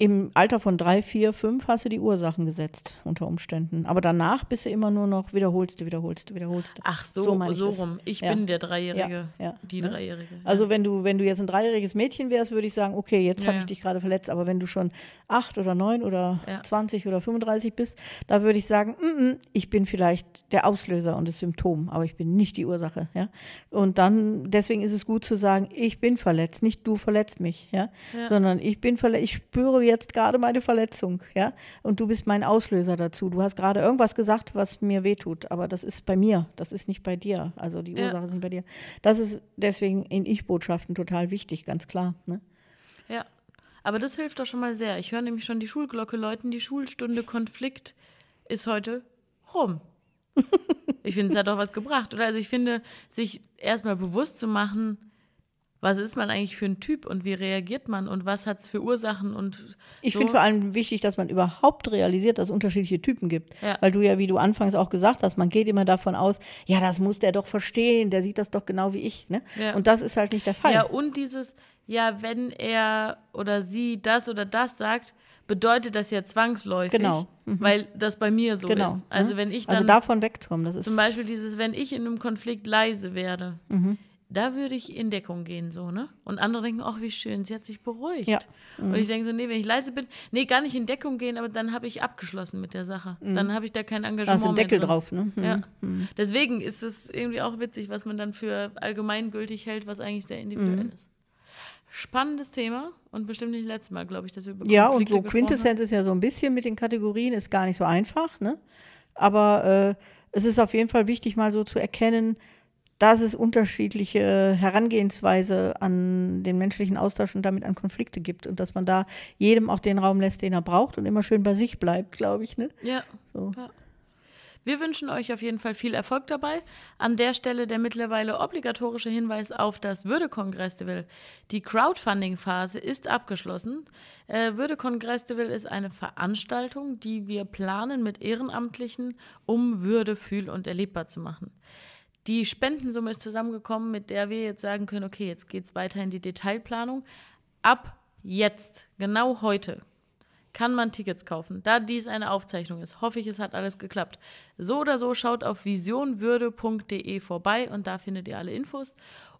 [SPEAKER 2] Im Alter von drei, vier, fünf hast du die Ursachen gesetzt unter Umständen. Aber danach bist du immer nur noch wiederholst du, wiederholst du, wiederholst du.
[SPEAKER 1] Ach so,
[SPEAKER 2] So
[SPEAKER 1] so,
[SPEAKER 2] ich das.
[SPEAKER 1] rum. Ich
[SPEAKER 2] Ja.
[SPEAKER 1] bin der Dreijährige.
[SPEAKER 2] Ja, ja,
[SPEAKER 1] die
[SPEAKER 2] ne?
[SPEAKER 1] Dreijährige.
[SPEAKER 2] Also wenn du, wenn du jetzt ein dreijähriges Mädchen wärst, würde ich sagen, okay, jetzt habe ich dich gerade verletzt. Aber wenn du schon acht oder neun oder
[SPEAKER 1] Ja.
[SPEAKER 2] 20 oder 35 bist, da würde ich sagen, mm, mm, ich bin vielleicht der Auslöser und das Symptom, aber ich bin nicht die Ursache. Ja? Und dann, deswegen ist es gut zu sagen, ich bin verletzt, nicht du verletzt mich, ja,
[SPEAKER 1] Ja.
[SPEAKER 2] sondern ich bin verletzt, ich spüre jetzt gerade meine Verletzung, ja, und du bist mein Auslöser dazu. Du hast gerade irgendwas gesagt, was mir wehtut, aber das ist bei mir, das ist nicht bei dir. Also die
[SPEAKER 1] Ja.
[SPEAKER 2] Ursache ist nicht bei dir. Das ist deswegen in Ich-Botschaften total wichtig, ganz klar. Ne?
[SPEAKER 1] Ja, aber das hilft doch schon mal sehr. Ich höre nämlich schon die Schulglocke läuten, die Schulstunde Konflikt ist heute rum. Ich finde, es hat doch was gebracht, oder? Also ich finde, sich erstmal bewusst zu machen, was ist man eigentlich für ein Typ und wie reagiert man und was hat es für Ursachen und
[SPEAKER 2] Ich
[SPEAKER 1] so.
[SPEAKER 2] finde vor allem wichtig, dass man überhaupt realisiert, dass es unterschiedliche Typen gibt.
[SPEAKER 1] Ja.
[SPEAKER 2] Weil du ja, wie du anfangs auch gesagt hast, man geht immer davon aus, ja, das muss der doch verstehen, der sieht das doch genau wie ich. Ne?
[SPEAKER 1] Ja.
[SPEAKER 2] Und das ist halt nicht der Fall.
[SPEAKER 1] Ja, und dieses, ja, wenn er oder sie das oder das sagt, bedeutet das ja zwangsläufig,
[SPEAKER 2] Genau.
[SPEAKER 1] weil das bei mir so
[SPEAKER 2] genau.
[SPEAKER 1] ist. Also
[SPEAKER 2] ne?
[SPEAKER 1] wenn ich dann
[SPEAKER 2] also davon wegkommen, das ist
[SPEAKER 1] Zum Beispiel dieses, wenn ich in einem Konflikt leise werde,
[SPEAKER 2] Mhm.
[SPEAKER 1] Da würde ich in Deckung gehen, so, ne? Und andere denken, ach, wie schön, sie hat sich beruhigt.
[SPEAKER 2] Ja. Mhm.
[SPEAKER 1] Und ich denke so, nee, wenn ich leise bin, nee, gar nicht in Deckung gehen, aber dann habe ich abgeschlossen mit der Sache. Dann habe ich da kein
[SPEAKER 2] da
[SPEAKER 1] Engagement
[SPEAKER 2] ist ein Deckel
[SPEAKER 1] drin.
[SPEAKER 2] drauf. Ne? Mhm.
[SPEAKER 1] Ja. Deswegen ist es irgendwie auch witzig, was man dann für allgemeingültig hält, was eigentlich sehr individuell
[SPEAKER 2] Mhm.
[SPEAKER 1] ist. Spannendes Thema und bestimmt nicht das letzte Mal, glaube ich, dass wir über
[SPEAKER 2] Ja, und so
[SPEAKER 1] haben.
[SPEAKER 2] Quintessenz ist ja so ein bisschen mit den Kategorien, ist gar nicht so einfach. Ne? aber äh, es ist auf jeden Fall wichtig, mal so zu erkennen, dass es unterschiedliche Herangehensweise an den menschlichen Austausch und damit an Konflikte gibt und dass man da jedem auch den Raum lässt, den er braucht und immer schön bei sich bleibt, glaube ich. Ne?
[SPEAKER 1] Ja.
[SPEAKER 2] So.
[SPEAKER 1] ja. Wir wünschen euch auf jeden Fall viel Erfolg dabei. An der Stelle der mittlerweile obligatorische Hinweis auf das Würde-Kongress-Festival. Die Crowdfunding-Phase ist abgeschlossen. Äh, Würde-Kongress-Festival ist eine Veranstaltung, die wir planen mit Ehrenamtlichen, um Würde fühl- und erlebbar zu machen. Die Spendensumme ist zusammengekommen, mit der wir jetzt sagen können, okay, jetzt geht es weiter in die Detailplanung. Ab jetzt, genau heute, kann man Tickets kaufen. Da dies eine Aufzeichnung ist, hoffe ich, es hat alles geklappt. So oder so schaut auf visionwürde.de vorbei und da findet ihr alle Infos.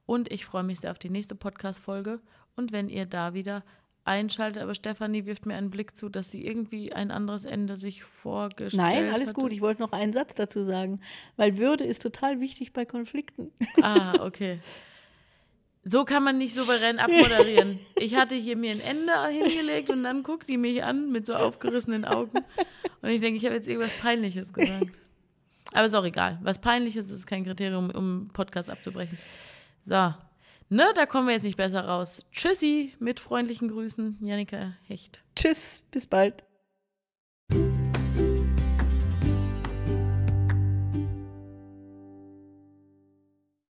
[SPEAKER 1] Und ich freue mich sehr auf die nächste Podcast-Folge. Und wenn ihr da wieder einschaltet, aber Stefanie wirft mir einen Blick zu, dass sie irgendwie ein anderes Ende sich vorgestellt hat.
[SPEAKER 2] Nein, alles
[SPEAKER 1] hatte.
[SPEAKER 2] gut. Ich wollte noch einen Satz dazu sagen, weil Würde ist total wichtig bei Konflikten.
[SPEAKER 1] Ah, okay. So kann man nicht souverän abmoderieren. Ich hatte hier mir ein Ende hingelegt und dann guckt die mich an mit so aufgerissenen Augen. Und ich denke, ich habe jetzt irgendwas Peinliches gesagt. Aber ist auch egal. Was Peinliches ist kein Kriterium, um Podcast abzubrechen. So. Ne, da kommen wir jetzt nicht besser raus. Tschüssi, mit freundlichen Grüßen, Janika Hecht.
[SPEAKER 2] Tschüss, bis bald.